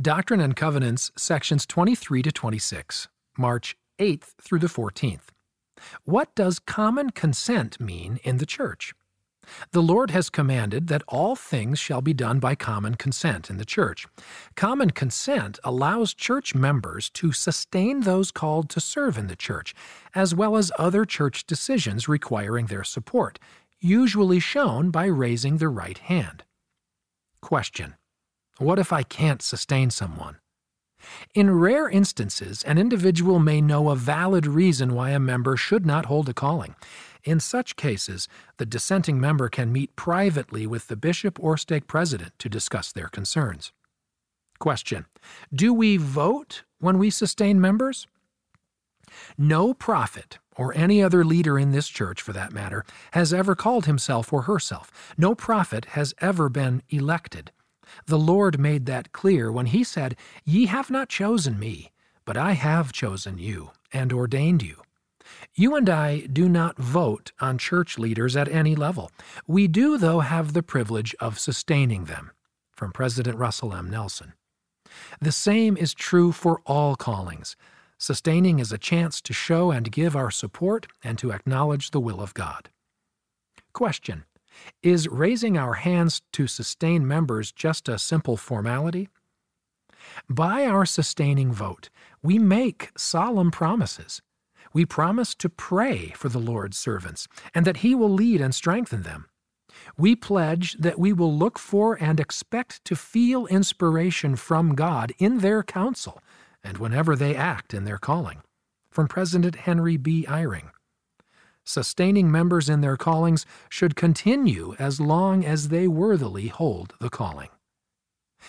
Doctrine and Covenants, sections 23 to 26, March 8th through the 14th. What does common consent mean in the church? The Lord has commanded that all things shall be done by common consent in the church. Common consent allows church members to sustain those called to serve in the church, as well as other church decisions requiring their support, usually shown by raising the right hand. Question What if I can't sustain someone? In rare instances, an individual may know a valid reason why a member should not hold a calling. In such cases, the dissenting member can meet privately with the bishop or stake president to discuss their concerns. Question Do we vote when we sustain members? No prophet, or any other leader in this church for that matter, has ever called himself or herself. No prophet has ever been elected. The Lord made that clear when he said, Ye have not chosen me, but I have chosen you and ordained you. You and I do not vote on church leaders at any level. We do, though, have the privilege of sustaining them. From President Russell M. Nelson. The same is true for all callings. Sustaining is a chance to show and give our support and to acknowledge the will of God. Question Is raising our hands to sustain members just a simple formality? By our sustaining vote, we make solemn promises we promise to pray for the Lord's servants and that He will lead and strengthen them. We pledge that we will look for and expect to feel inspiration from God in their counsel and whenever they act in their calling. From President Henry B. Eyring. Sustaining members in their callings should continue as long as they worthily hold the calling.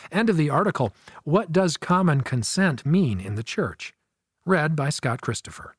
End of the article What Does Common Consent Mean in the Church? Read by Scott Christopher.